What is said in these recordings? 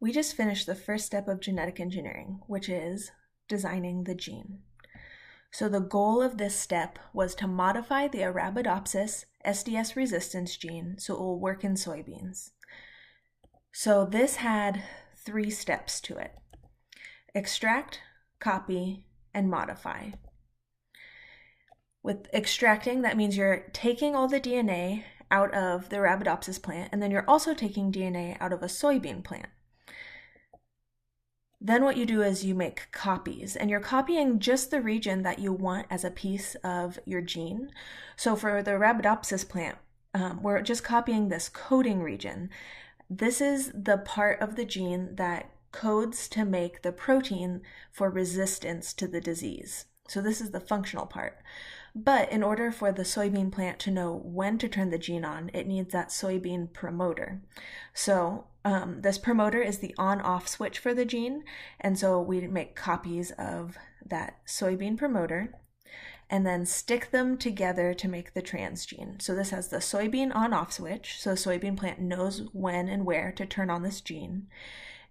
We just finished the first step of genetic engineering, which is designing the gene. So the goal of this step was to modify the Arabidopsis SDS resistance gene so it will work in soybeans. So this had three steps to it. Extract, copy, and modify. With extracting, that means you're taking all the DNA out of the Arabidopsis plant, and then you're also taking DNA out of a soybean plant. Then what you do is you make copies, and you're copying just the region that you want as a piece of your gene. So for the Arabidopsis plant, um, we're just copying this coding region. This is the part of the gene that codes to make the protein for resistance to the disease. So this is the functional part. But in order for the soybean plant to know when to turn the gene on, it needs that soybean promoter. So um, this promoter is the on-off switch for the gene, and so we make copies of that soybean promoter and then stick them together to make the transgene. So this has the soybean on-off switch, so soybean plant knows when and where to turn on this gene,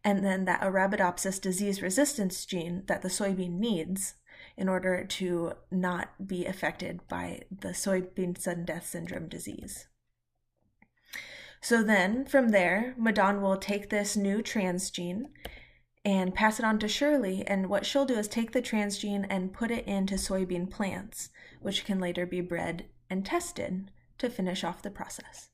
and then that Arabidopsis disease resistance gene that the soybean needs in order to not be affected by the soybean sudden death syndrome disease. So then from there, Madan will take this new transgene and pass it on to Shirley. And what she'll do is take the transgene and put it into soybean plants, which can later be bred and tested to finish off the process.